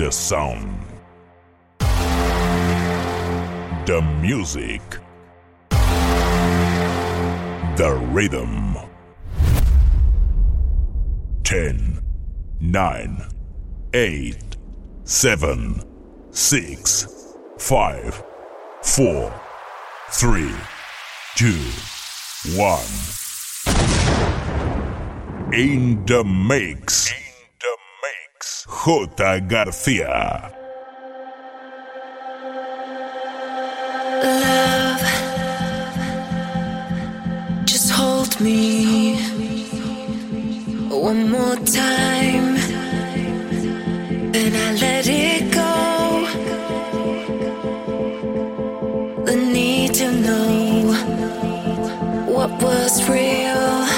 The sound. The music. The rhythm. 10, 9, 8, 7, 6, 5, 4, 3, 2, 1. In the mix. J. García. Love, just hold me one more time, then I let it go. The need to know what was real.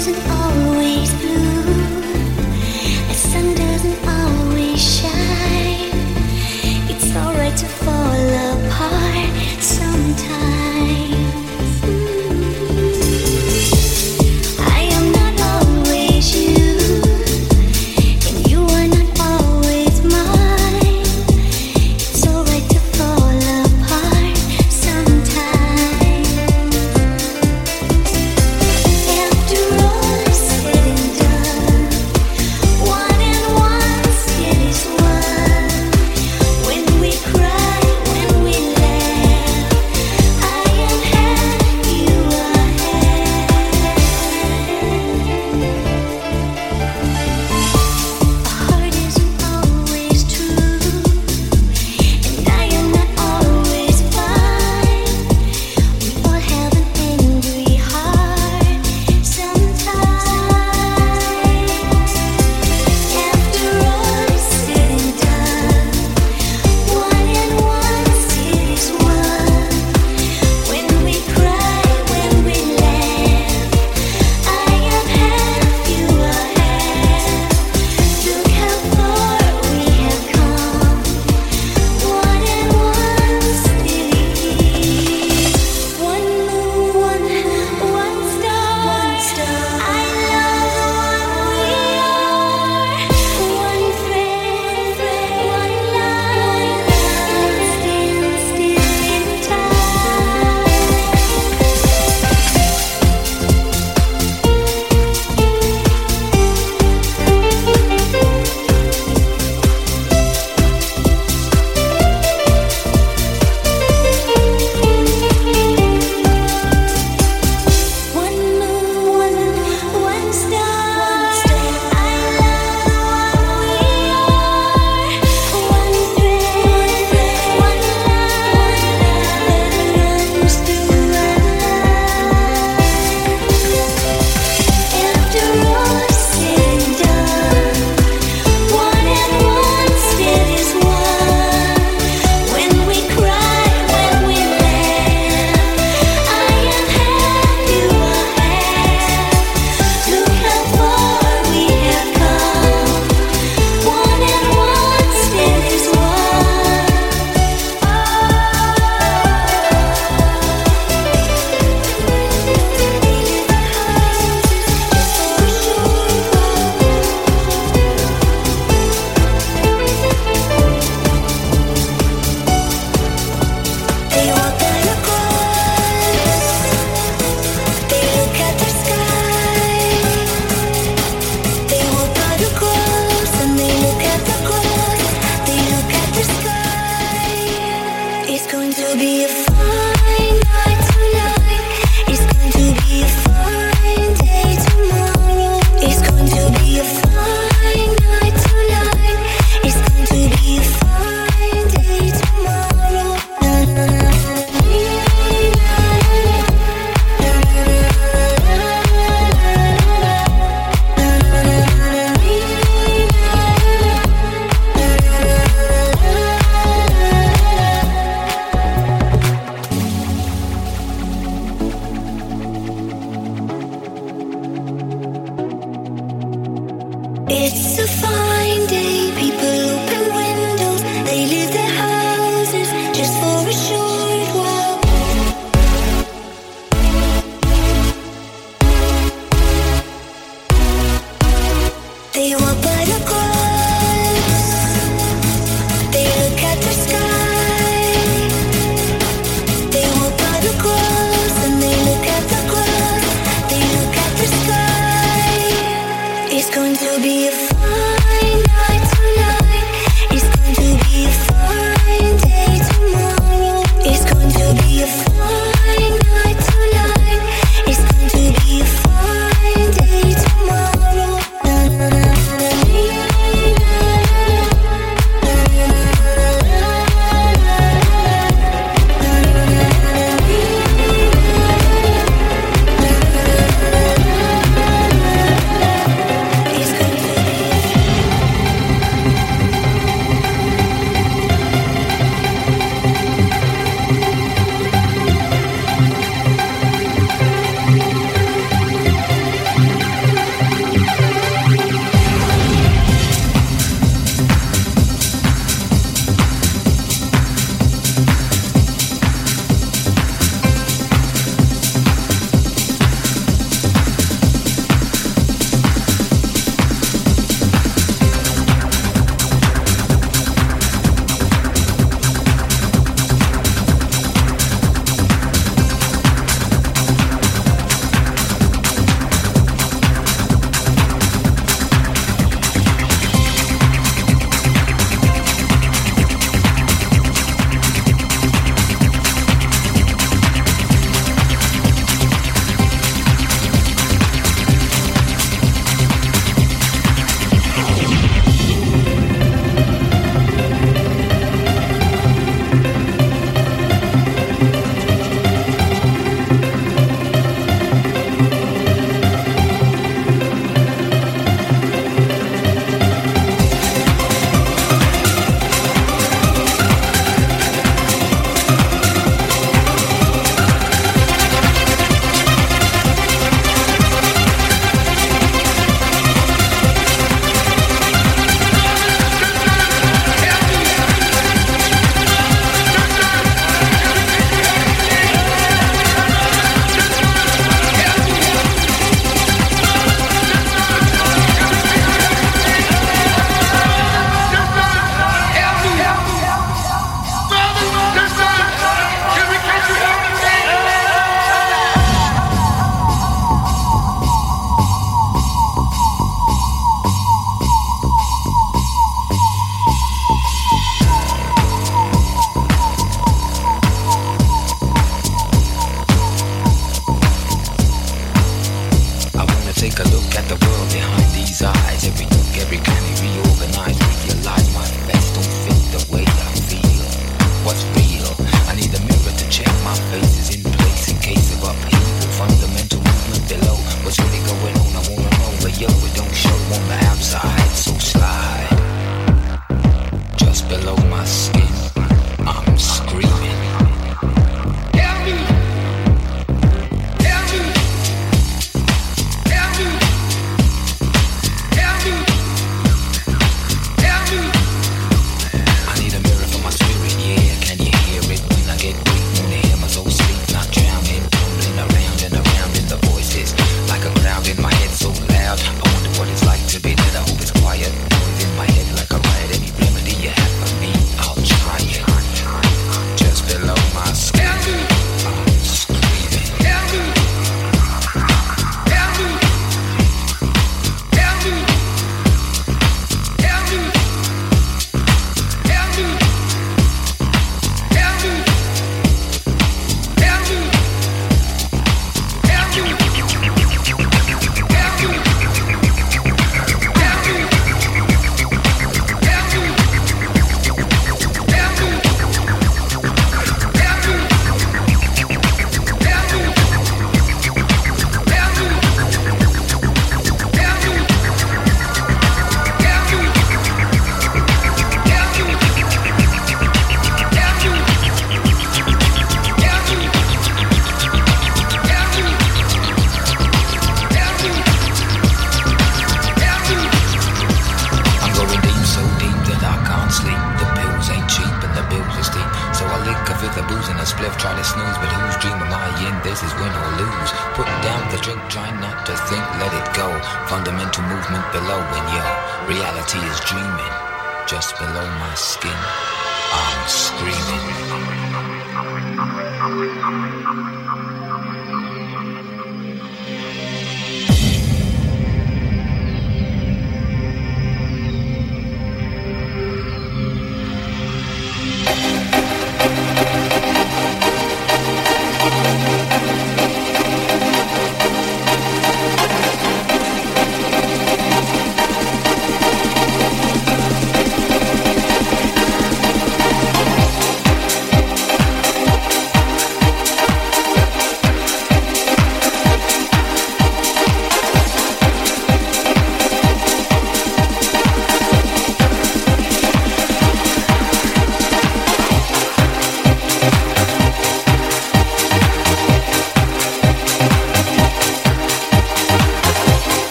isn't always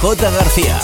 J. García.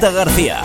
García.